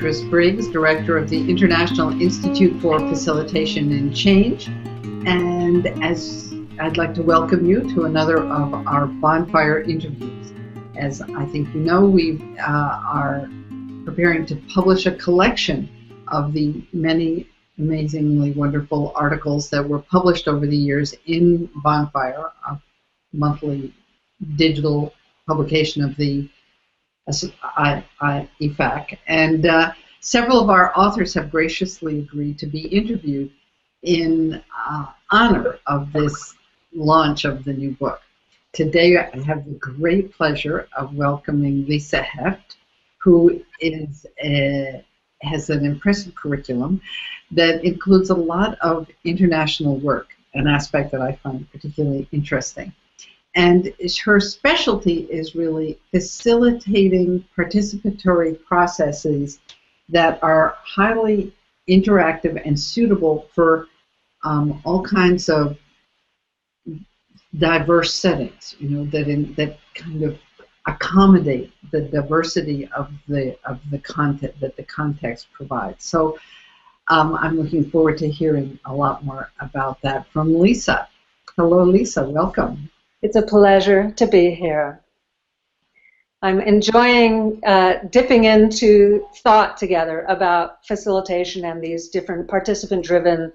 Beatrice Briggs, Director of the International Institute for Facilitation and Change. And as I'd like to welcome you to another of our bonfire interviews. As I think you know, we uh, are preparing to publish a collection of the many amazingly wonderful articles that were published over the years in Bonfire, a monthly digital publication of the IFAC. And uh, several of our authors have graciously agreed to be interviewed in uh, honor of this launch of the new book. Today, I have the great pleasure of welcoming Lisa Heft, who is a, has an impressive curriculum that includes a lot of international work, an aspect that I find particularly interesting. And her specialty is really facilitating participatory processes that are highly interactive and suitable for um, all kinds of diverse settings. You know that in that kind of accommodate the diversity of the of the content that the context provides. So um, I'm looking forward to hearing a lot more about that from Lisa. Hello, Lisa. Welcome. It's a pleasure to be here. I'm enjoying uh, dipping into thought together about facilitation and these different participant-driven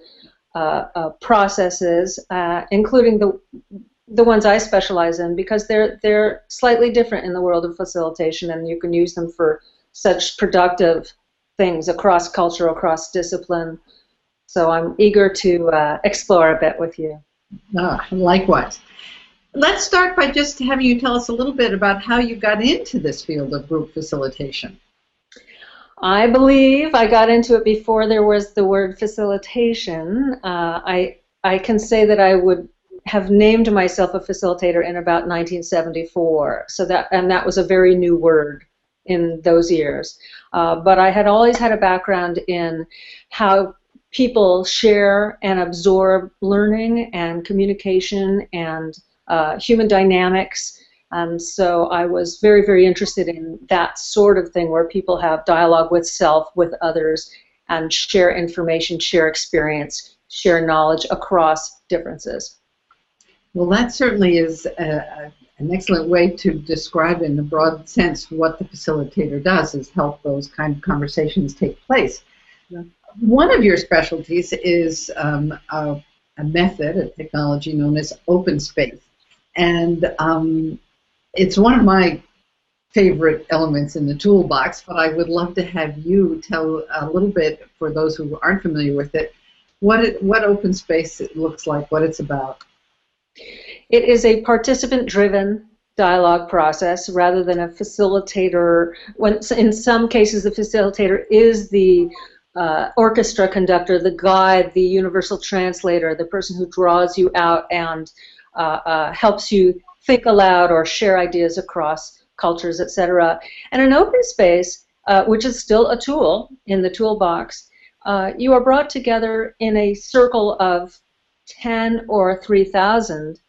uh, uh, processes, uh, including the the ones I specialize in, because they're they're slightly different in the world of facilitation, and you can use them for such productive things across culture, across discipline. So I'm eager to uh, explore a bit with you. Ah, likewise. Let's start by just having you tell us a little bit about how you got into this field of group facilitation. I believe I got into it before there was the word facilitation. Uh, I I can say that I would have named myself a facilitator in about 1974. So that and that was a very new word in those years. Uh, but I had always had a background in how people share and absorb learning and communication and uh, human dynamics. And so I was very, very interested in that sort of thing where people have dialogue with self, with others, and share information, share experience, share knowledge across differences. Well, that certainly is a, an excellent way to describe in a broad sense what the facilitator does is help those kind of conversations take place. Yeah. One of your specialties is um, a, a, method, a technology known as open space. And um, it's one of my favorite elements in the toolbox, but I would love to have you tell a little bit, for those who aren't familiar with it, what, it, what open space it looks like, what it's about. It is a participant-driven dialogue process rather than a facilitator. When in some cases, the facilitator is the uh, orchestra conductor, the guide, the universal translator, the person who draws you out and helps you think aloud or share ideas across cultures, etc. And an open space, uh, which is still a tool in the toolbox, uh, you are brought together in a circle of 10 or 3,000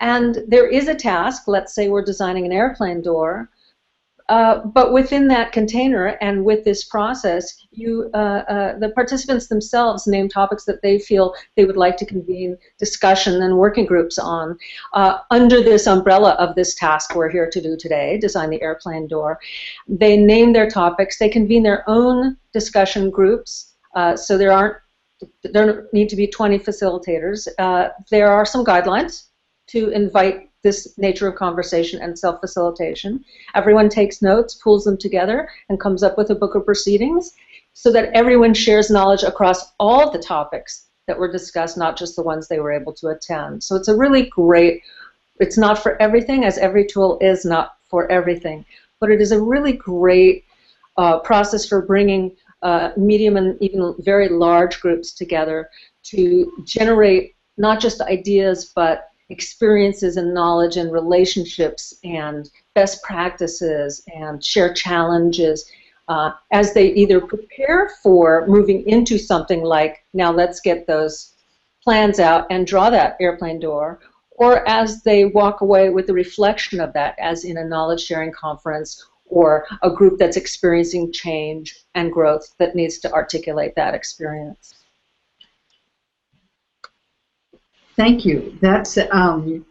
and there is a task, let's say we're designing an airplane door, uh, but within that container and with this process, you, uh, uh, the participants themselves name topics that they feel they would like to convene discussion and working groups on uh, under this umbrella of this task we're here to do today, design the airplane door. They name their topics. They convene their own discussion groups. Uh, so there aren't there need to be 20 facilitators. There are some guidelines to invite this nature of conversation and self-facilitation. Everyone takes notes, pulls them together, and comes up with a book of proceedings so that everyone shares knowledge across all the topics that were discussed, not just the ones they were able to attend. So it's a really great, it's not for everything, as every tool is not for everything, but it is a really great uh, process for bringing uh, medium and even very large groups together to generate not just ideas but experiences and knowledge and relationships and best practices and share challenges uh, as they either prepare for moving into something like now let's get those plans out and draw that airplane door or as they walk away with the reflection of that as in a knowledge sharing conference or a group that's experiencing change and growth that needs to articulate that experience. Thank you. That's um,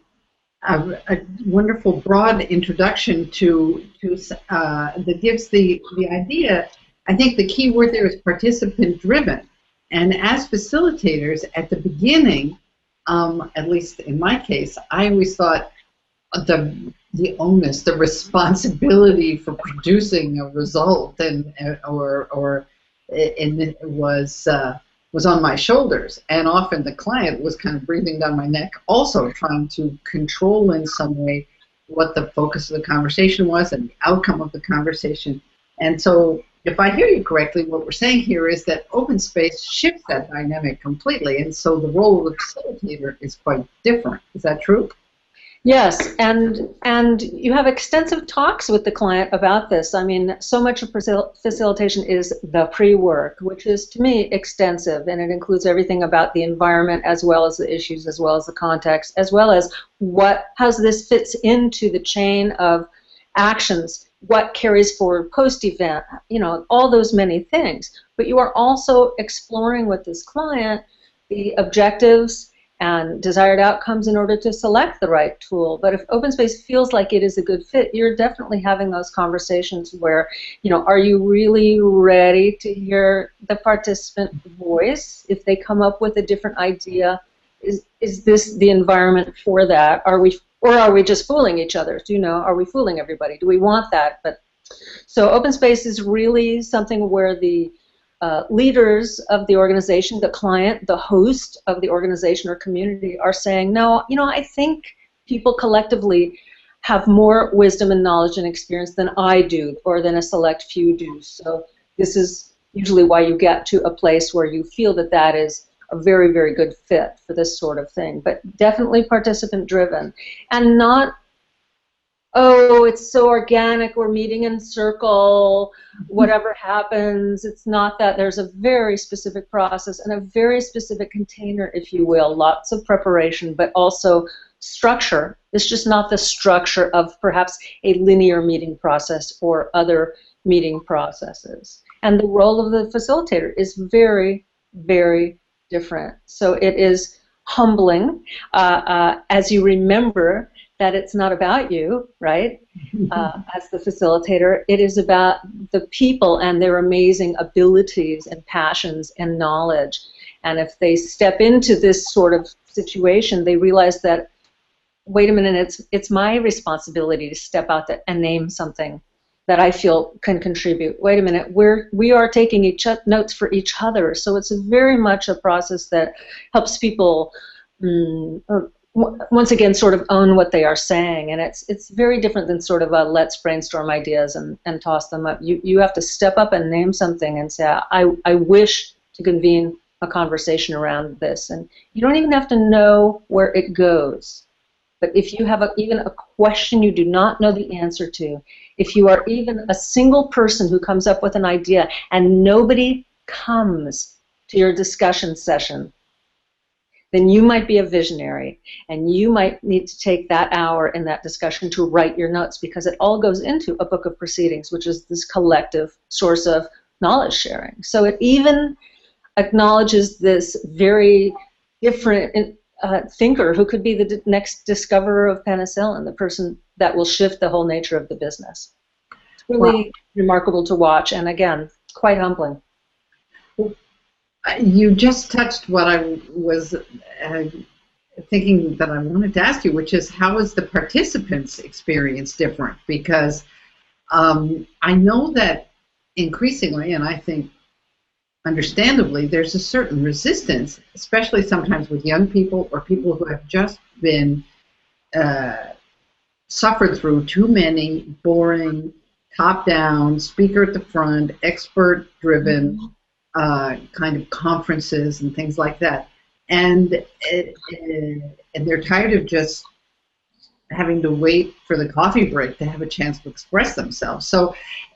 a, a, wonderful broad introduction to to uh, that gives the the idea. I think the key word there is participant driven, and as facilitators at the beginning, um, at least in my case, I always thought the the onus, the responsibility for producing a result, and or or it was. Uh, was on my shoulders, and often the client was kind of breathing down my neck, also trying to control in some way what the focus of the conversation was and the outcome of the conversation. And so, if I hear you correctly, what we're saying here is that open space shifts that dynamic completely, and so the role of the facilitator is quite different. Is that true? Yes, and and you have extensive talks with the client about this. I mean, so much of facilitation is the pre-work, which is to me extensive, and it includes everything about the environment as well as the issues, as well as the context, as well as what how this fits into the chain of actions, what carries forward post-event, you know, all those many things. But you are also exploring with this client the objectives and desired outcomes in order to select the right tool. But if open space feels like it is a good fit, you're definitely having those conversations where, you know, are you really ready to hear the participant voice? If they come up with a different idea, is is this the environment for that? Are we or are we just fooling each other? Do you know, are we fooling everybody? Do we want that? But so open space is really something where the uh, leaders of the organization, the client, the host of the organization or community are saying, no, you know, I think people collectively have more wisdom and knowledge and experience than I do or than a select few do. So this is usually why you get to a place where you feel that that is a very, very good fit for this sort of thing. But definitely participant driven and not oh, it's so organic, we're meeting in circle, whatever happens. It's not that. There's a very specific process and a very specific container, if you will, lots of preparation, but also structure. It's just not the structure of perhaps a linear meeting process or other meeting processes. And the role of the facilitator is very, very different. So it is humbling uh, uh, as you remember that it's not about you, right? Uh, as the facilitator, it is about the people and their amazing abilities and passions and knowledge. And if they step into this sort of situation, they realize that, wait a minute, it's it's my responsibility to step out that, and name something that I feel can contribute. Wait a minute, we're we are taking each notes for each other. So it's very much a process that helps people. Mm, once again sort of own what they are saying. And it's it's very different than sort of a let's brainstorm ideas and, and toss them up. You you have to step up and name something and say I, I wish to convene a conversation around this. And you don't even have to know where it goes. But if you have a, even a question you do not know the answer to if you are even a single person who comes up with an idea and nobody comes to your discussion session then you might be a visionary and you might need to take that hour in that discussion to write your notes because it all goes into a book of proceedings, which is this collective source of knowledge sharing. So it even acknowledges this very different uh, thinker who could be the d- next discoverer of penicillin, the person that will shift the whole nature of the business. It's really wow. remarkable to watch and again, quite humbling you just touched what I was uh, thinking that I wanted to ask you, which is how is the participants' experience different? Because um, I know that increasingly, and I think understandably, there's a certain resistance, especially sometimes with young people or people who have just been uh, suffered through too many boring, top-down, speaker at the front, expert-driven. Mm-hmm uh, kind of conferences and things like that. And, it, and they're tired of just having to wait for the coffee break to have a chance to express themselves. So,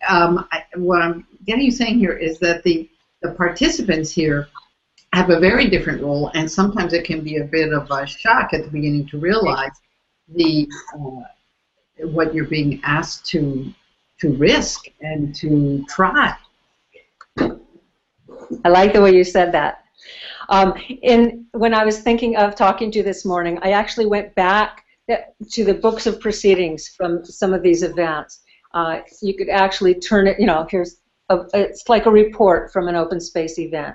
um, I, what I'm getting you saying here is that the, the participants here have a very different role, and sometimes it can be a bit of a shock at the beginning to realize the uh, what you're being asked to to risk and to try. I like the way you said that. Um, in when I was thinking of talking to you this morning, I actually went back to the books of proceedings from some of these events. Uh, you could actually turn it, you know, here's a, it's like a report from an open space event.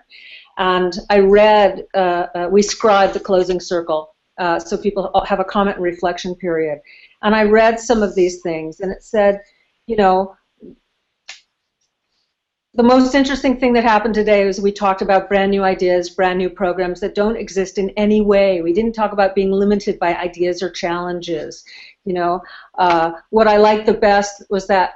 And I read, uh, uh, we scribed the closing circle uh, so people have a comment and reflection period. And I read some of these things, and it said, you know, the most interesting thing that happened today was we talked about brand new ideas, brand new programs that don't exist in any way. We didn't talk about being limited by ideas or challenges. You know, uh, what I liked the best was that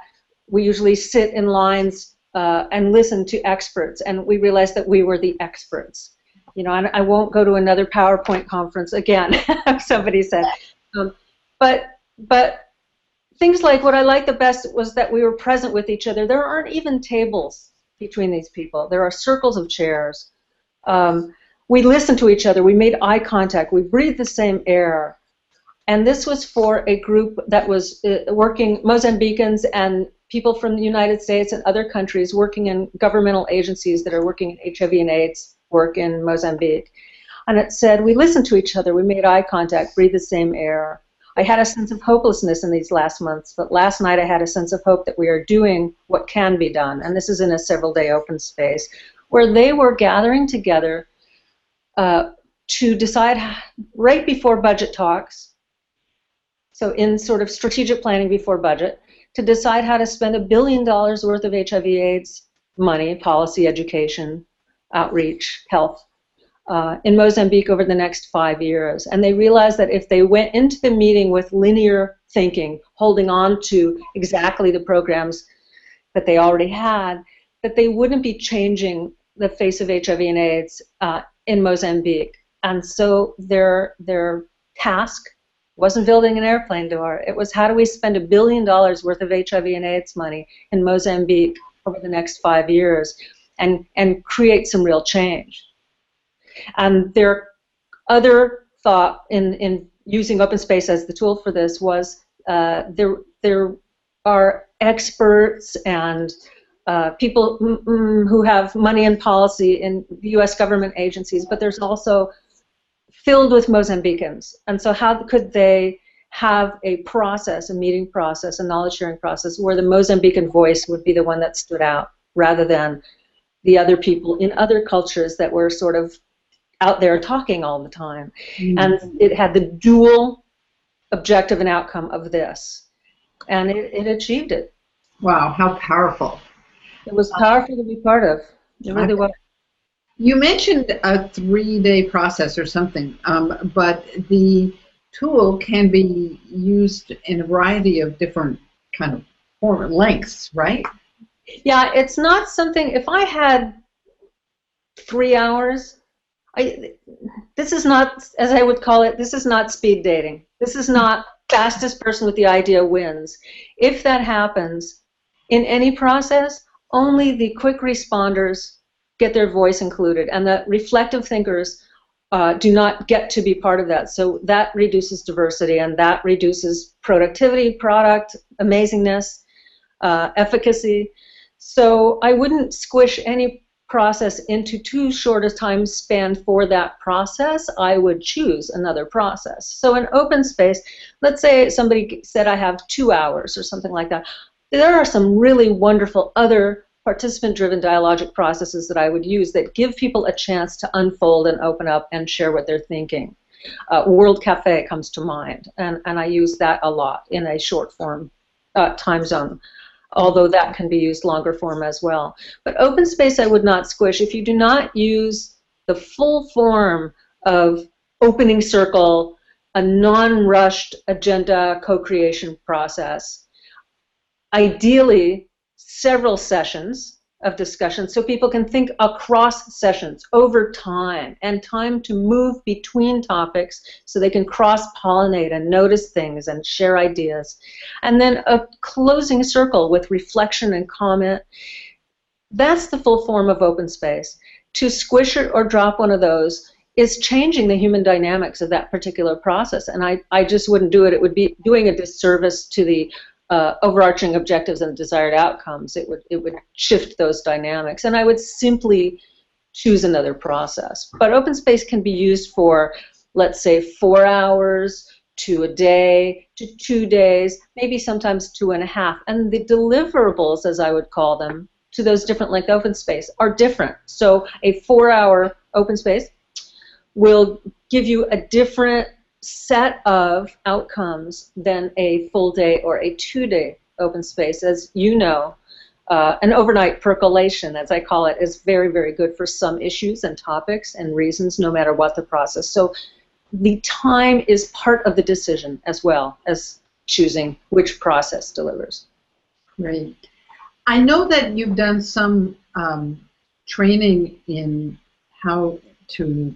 we usually sit in lines uh, and listen to experts, and we realized that we were the experts. You know, and I won't go to another PowerPoint conference again. somebody said, um, but but things like what I liked the best was that we were present with each other. There aren't even tables between these people. There are circles of chairs. Um, we listened to each other. We made eye contact. We breathed the same air. And this was for a group that was uh, working, Mozambicans and people from the United States and other countries working in governmental agencies that are working in HIV and AIDS work in Mozambique. And it said, we listened to each other. We made eye contact, breathed the same air. I had a sense of hopelessness in these last months, but last night I had a sense of hope that we are doing what can be done. And this is in a several day open space where they were gathering together uh, to decide right before budget talks, so in sort of strategic planning before budget, to decide how to spend a billion dollars worth of HIV AIDS money, policy, education, outreach, health uh, in Mozambique over the next five years. And they realized that if they went into the meeting with linear thinking, holding on to exactly the programs that they already had, that they wouldn't be changing the face of HIV and AIDS uh, in Mozambique. And so their their task wasn't building an airplane door. It was how do we spend a billion dollars worth of HIV and AIDS money in Mozambique over the next five years and, and create some real change. And their other thought in, in using open space as the tool for this was uh, there, there are experts and uh, people who have money and policy in U.S. government agencies, but there's also filled with Mozambicans. And so, how could they have a process, a meeting process, a knowledge sharing process, where the Mozambican voice would be the one that stood out rather than the other people in other cultures that were sort of out there talking all the time. Mm-hmm. And it had the dual objective and outcome of this. And it, it achieved it. Wow, how powerful. It was powerful to be part of. It really was. You mentioned a three day process or something, um, but the tool can be used in a variety of different kind of form lengths, right? Yeah, it's not something. If I had three hours, I, this is not, as I would call it, this is not speed dating. This is not fastest person with the idea wins. If that happens in any process, only the quick responders get their voice included, and the reflective thinkers uh, do not get to be part of that. So that reduces diversity, and that reduces productivity, product, amazingness, uh, efficacy. So I wouldn't squish any process into too short a time span for that process, I would choose another process. So in open space, let's say somebody said I have two hours or something like that. There are some really wonderful other participant-driven dialogic processes that I would use that give people a chance to unfold and open up and share what they're thinking. Uh, World Cafe comes to mind, and, and I use that a lot in a short form uh, time zone although that can be used longer form as well. But open space I would not squish. If you do not use the full form of opening circle, a non-rushed agenda co-creation process, ideally several sessions of discussion so people can think across sessions over time and time to move between topics so they can cross pollinate and notice things and share ideas. And then a closing circle with reflection and comment. That's the full form of open space. To squish it or drop one of those is changing the human dynamics of that particular process. And I, I just wouldn't do it. It would be doing a disservice to the uh, overarching objectives and desired outcomes, it would it would shift those dynamics, and I would simply choose another process. But open space can be used for, let's say, four hours to a day to two days, maybe sometimes two and a half, and the deliverables, as I would call them, to those different length open space are different. So a four-hour open space will give you a different set of outcomes than a full day or a two day open space. As you know, uh, an overnight percolation, as I call it, is very, very good for some issues and topics and reasons, no matter what the process. So the time is part of the decision as well as choosing which process delivers. Great. I know that you've done some um, training in how to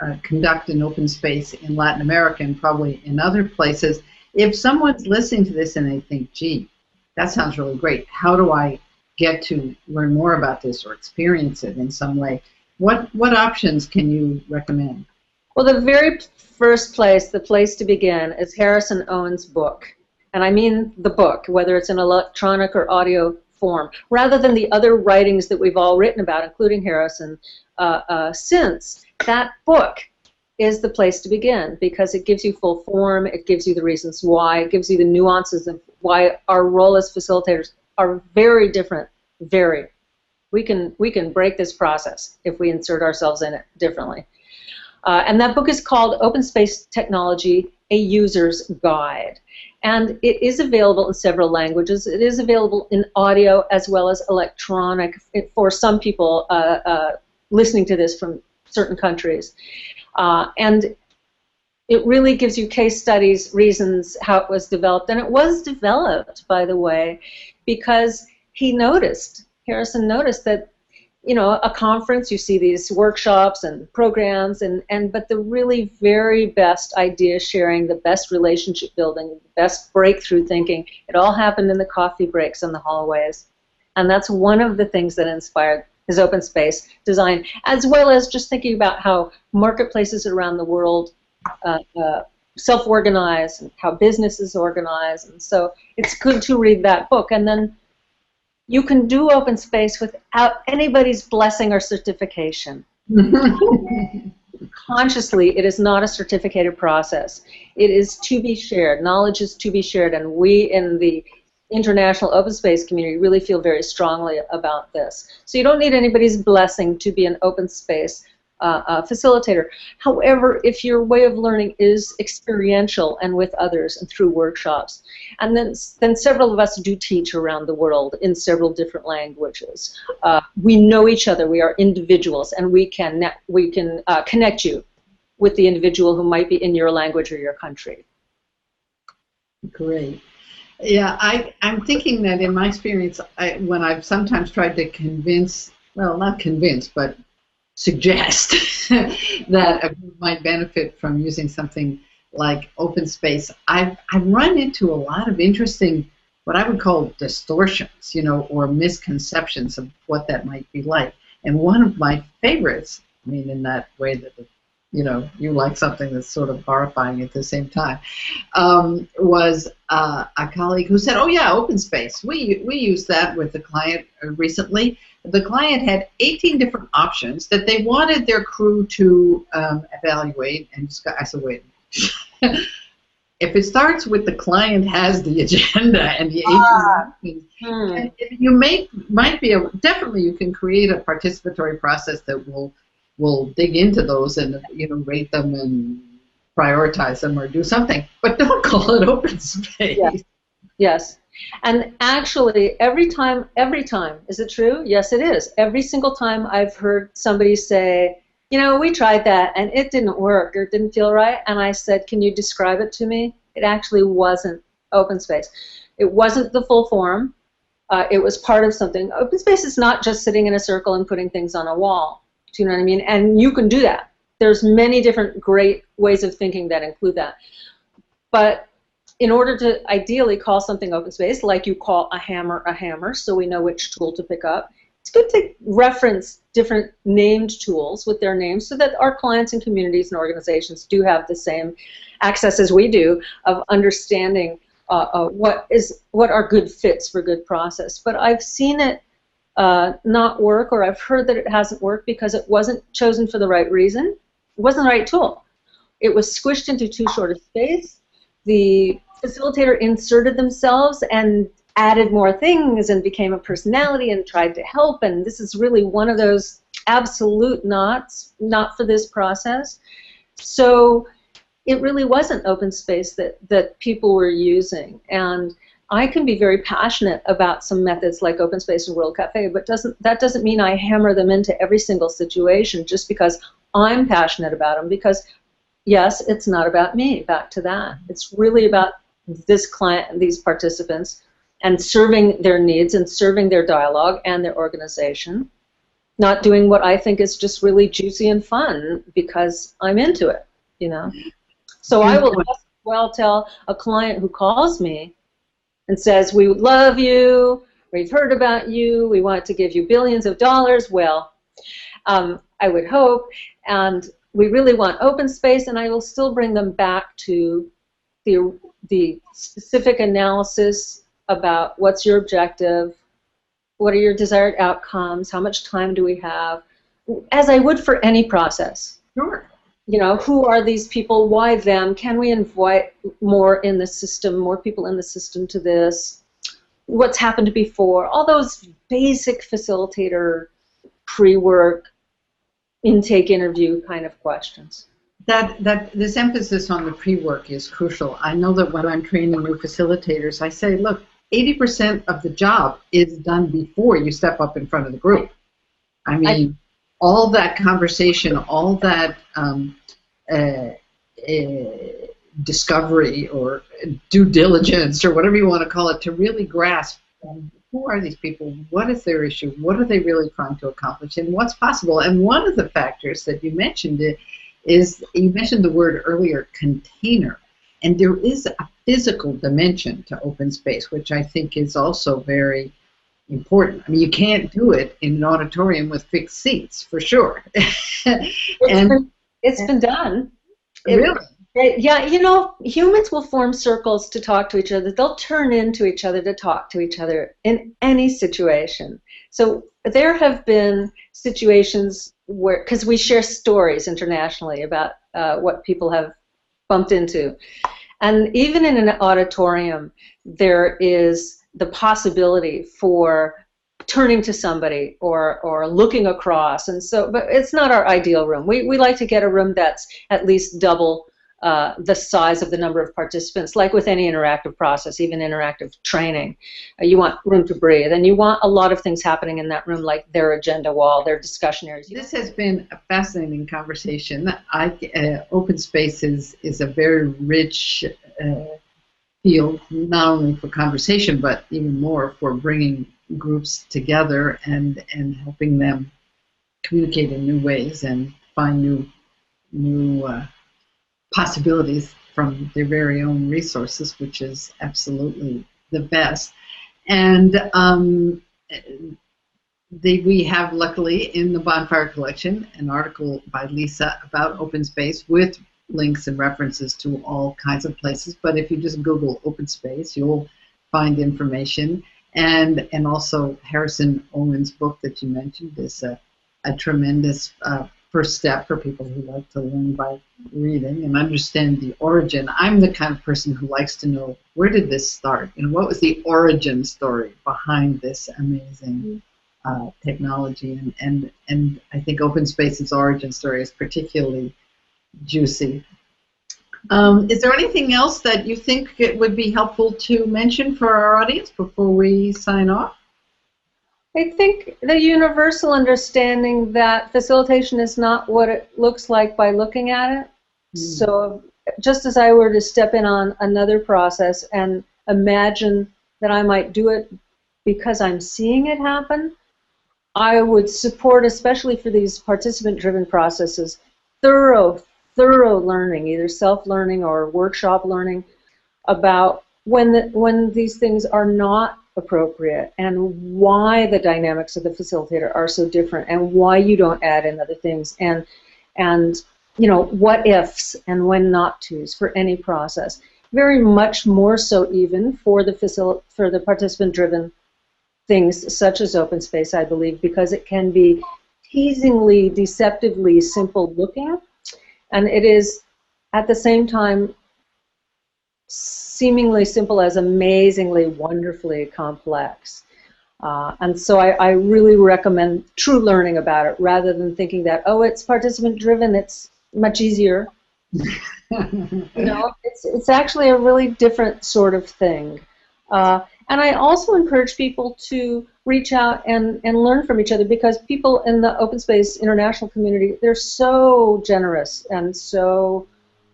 uh, conduct an open space in Latin America and probably in other places. If someone's listening to this and they think, gee, that sounds really great, how do I get to learn more about this or experience it in some way? What, what options can you recommend? Well, the very first place, the place to begin, is Harrison Owen's book. And I mean the book, whether it's in electronic or audio form, rather than the other writings that we've all written about, including Harrison, uh, uh, since that book is the place to begin because it gives you full form, it gives you the reasons why, it gives you the nuances of why our role as facilitators are very different, very. We can we can break this process if we insert ourselves in it differently. Uh, and that book is called Open Space Technology: A User's Guide, and it is available in several languages. It is available in audio as well as electronic for some people uh, uh, listening to this from certain countries. Uh, and it really gives you case studies, reasons how it was developed. And it was developed, by the way, because he noticed, Harrison noticed that, you know, a conference, you see these workshops and programs, and, and but the really very best idea sharing, the best relationship building, the best breakthrough thinking, it all happened in the coffee breaks and the hallways. And that's one of the things that inspired his open space design, as well as just thinking about how marketplaces around the world uh, uh, self-organize and how businesses organize. And so it's good to read that book. And then you can do open space without anybody's blessing or certification. Consciously, it is not a certificated process. It is to be shared. Knowledge is to be shared, and we in the international open space community really feel very strongly about this. So you don't need anybody's blessing to be an open space uh, uh, facilitator. However, if your way of learning is experiential and with others and through workshops, and then then several of us do teach around the world in several different languages. Uh, we know each other. We are individuals, and we can we can uh, connect you with the individual who might be in your language or your country. Great. Yeah, I, I'm thinking that in my experience, I, when I've sometimes tried to convince, well, not convince, but suggest that a group might benefit from using something like open space, I've, I've run into a lot of interesting, what I would call distortions, you know, or misconceptions of what that might be like. And one of my favorites, I mean, in that way that you know, you like something that's sort of horrifying at the same time, um, was uh, a colleague who said, "Oh yeah, open space. We we used that with the client recently. The client had 18 different options that they wanted their crew to um, evaluate." And I said, "Wait." if it starts with the client has the agenda and the ah, hmm. you make might be a, definitely you can create a participatory process that will will dig into those and you know rate them and prioritize them or do something, but don't call it open space. Yes. yes. And actually, every time, every time, is it true? Yes, it is. Every single time I've heard somebody say, you know, we tried that and it didn't work or it didn't feel right, and I said, can you describe it to me? It actually wasn't open space. It wasn't the full form. Uh, it was part of something. Open space is not just sitting in a circle and putting things on a wall. Do you know what I mean? And you can do that. There's many different great ways of thinking that include that. But in order to ideally call something open space, like you call a hammer a hammer, so we know which tool to pick up, it's good to reference different named tools with their names so that our clients and communities and organizations do have the same access as we do of understanding uh, uh, what is what are good fits for good process. But I've seen it uh, not work, or I've heard that it hasn't worked because it wasn't chosen for the right reason. It wasn't the right tool. It was squished into too short a space. The facilitator inserted themselves and added more things and became a personality and tried to help. And this is really one of those absolute nots, not for this process. So it really wasn't open space that, that people were using. And I can be very passionate about some methods like open space and World Cafe, but doesn't that doesn't mean I hammer them into every single situation just because I'm passionate about them. Because yes, it's not about me. Back to that, it's really about this client and these participants and serving their needs and serving their dialogue and their organization. Not doing what I think is just really juicy and fun because I'm into it, you know. So I will well tell a client who calls me and says, We love you, we've heard about you, we want to give you billions of dollars. Well, um, I would hope, and we really want open space, and I will still bring them back to the, the specific analysis about what's your objective, what are your desired outcomes, how much time do we have, as I would for any process. Sure you know, who are these people? Why them? Can we invite more in the system, more people in the system to this? What's happened before? All those basic facilitator pre-work intake interview kind of questions. That that this emphasis on the pre-work is crucial. I know that when I'm training new facilitators, I say, look, 80% of the job is done before you step up in front of the group. I mean. All that conversation, all that um, uh, uh, discovery or due diligence or whatever you want to call it to really grasp um, who are these people, what is their issue, what are they really trying to accomplish, and what's possible. And one of the factors that you mentioned is you mentioned the word earlier, container. And there is a physical dimension to open space, which I think is also very important. I mean, you can't do it in an auditorium with fixed seats, for sure. and it's been, it's been done. Really? It, yeah, you know, humans will form circles to talk to each other. They'll turn into each other to talk to each other in any situation. So there have been situations where, because we share stories internationally about uh, what people have bumped into. And even in an auditorium, there is the possibility for turning to somebody or or looking across. And so but it's not our ideal room. We, we like to get a room that's at least double uh, the size of the number of participants like with any interactive process even interactive training. Uh, you want room to breathe and you want a lot of things happening in that room like their agenda wall their discussion areas this has been a fascinating conversation. I, uh, open space is, is a very rich uh, field, not only for conversation, but even more for bringing groups together and, and helping them communicate in new ways and find new, new uh, possibilities from their very own resources, which is absolutely the best. And um, we have, luckily, in the Bonfire Collection, an article by Lisa about open space with links and references to all kinds of places. But if you just Google open space, you'll find information. And and also Harrison Owen's book that you mentioned is a, a tremendous uh, first step for people who like to learn by reading and understand the origin. I'm the kind of person who likes to know where did this start and what was the origin story behind this amazing uh, technology. And, and, and I think Open Space's origin story is particularly juicy. Um, is there anything else that you think it would be helpful to mention for our audience before we sign off? I think the universal understanding that facilitation is not what it looks like by looking at it. Mm. So, just as I were to step in on another process and imagine that I might do it because I'm seeing it happen, I would support, especially for these participant driven processes, thorough, thorough learning, either self-learning or workshop learning, about when the, when these things are not appropriate and why the dynamics of the facilitator are so different and why you don't add in other things and and you know what ifs and when not tos for any process. Very much more so even for the facil- for the participant-driven things such as open space, I believe, because it can be teasingly, deceptively simple looking, and it is at the same time seemingly simple as amazingly, wonderfully complex. Uh, and so I, I, really recommend true learning about it rather than thinking that, oh, it's participant driven, it's much easier. know, it's, it's actually a really different sort of thing. Uh, and I also encourage people to reach out and, and learn from each other because people in the open space international community, they're so generous and so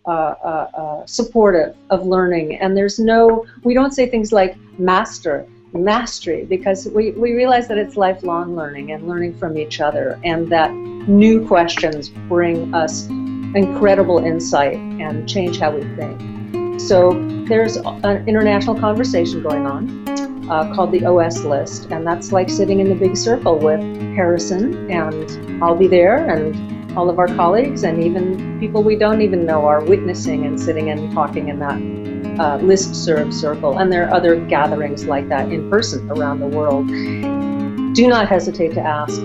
uh, uh, uh, supportive of learning. And there's no, we don't say things like master, mastery, because we, we realize that it's lifelong learning and learning from each other, and that new questions bring us incredible insight and change how we think. So there's an international conversation going on uh, called the OS list, and that's like sitting in the big circle with Harrison, and I'll be there, and all of our colleagues and even people we don't even know are witnessing and sitting and talking in that uh, listserv circle. And there are other gatherings like that in person around the world. Do not hesitate to ask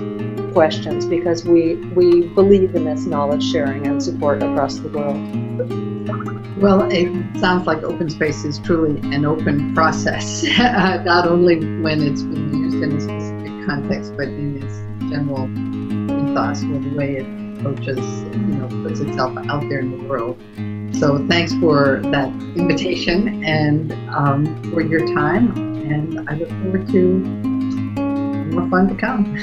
questions because we, we believe in this knowledge sharing and support across the world. Well, it sounds like open space is truly an open process, not only when it's being used in a specific context, but in its general ethos or the way it approaches, you know, puts itself out there in the world. So thanks for that invitation and um, for your time, and I look forward to more fun to come.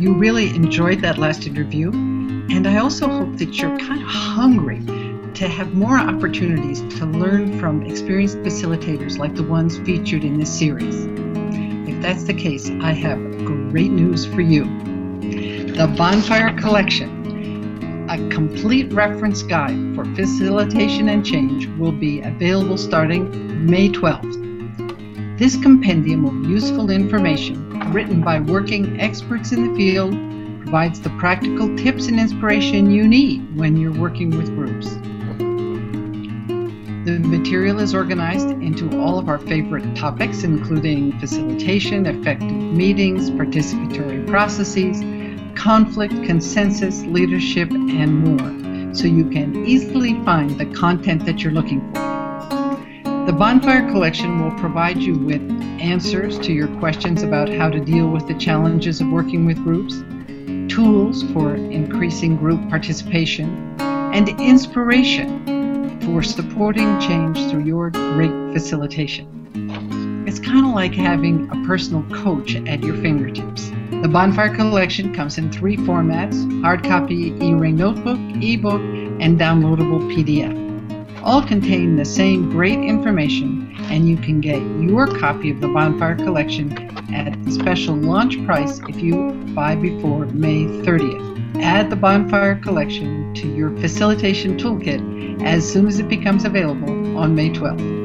You really enjoyed that last interview, and I also hope that you're kind of hungry to have more opportunities to learn from experienced facilitators like the ones featured in this series. If that's the case, I have great news for you. The Bonfire Collection, a complete reference guide for facilitation and change, will be available starting May 12th. This compendium of useful information, written by working experts in the field, provides the practical tips and inspiration you need when you're working with groups. Material is organized into all of our favorite topics, including facilitation, effective meetings, participatory processes, conflict, consensus, leadership, and more, so you can easily find the content that you're looking for. The Bonfire Collection will provide you with answers to your questions about how to deal with the challenges of working with groups, tools for increasing group participation, and inspiration for supporting change through your great facilitation. It's kind of like having a personal coach at your fingertips. The Bonfire Collection comes in three formats hard copy e ring notebook, ebook, and downloadable PDF. All contain the same great information, and you can get your copy of the Bonfire Collection at the special launch price if you buy before May 30th. Add the Bonfire Collection to your facilitation toolkit as soon as it becomes available on May 12th.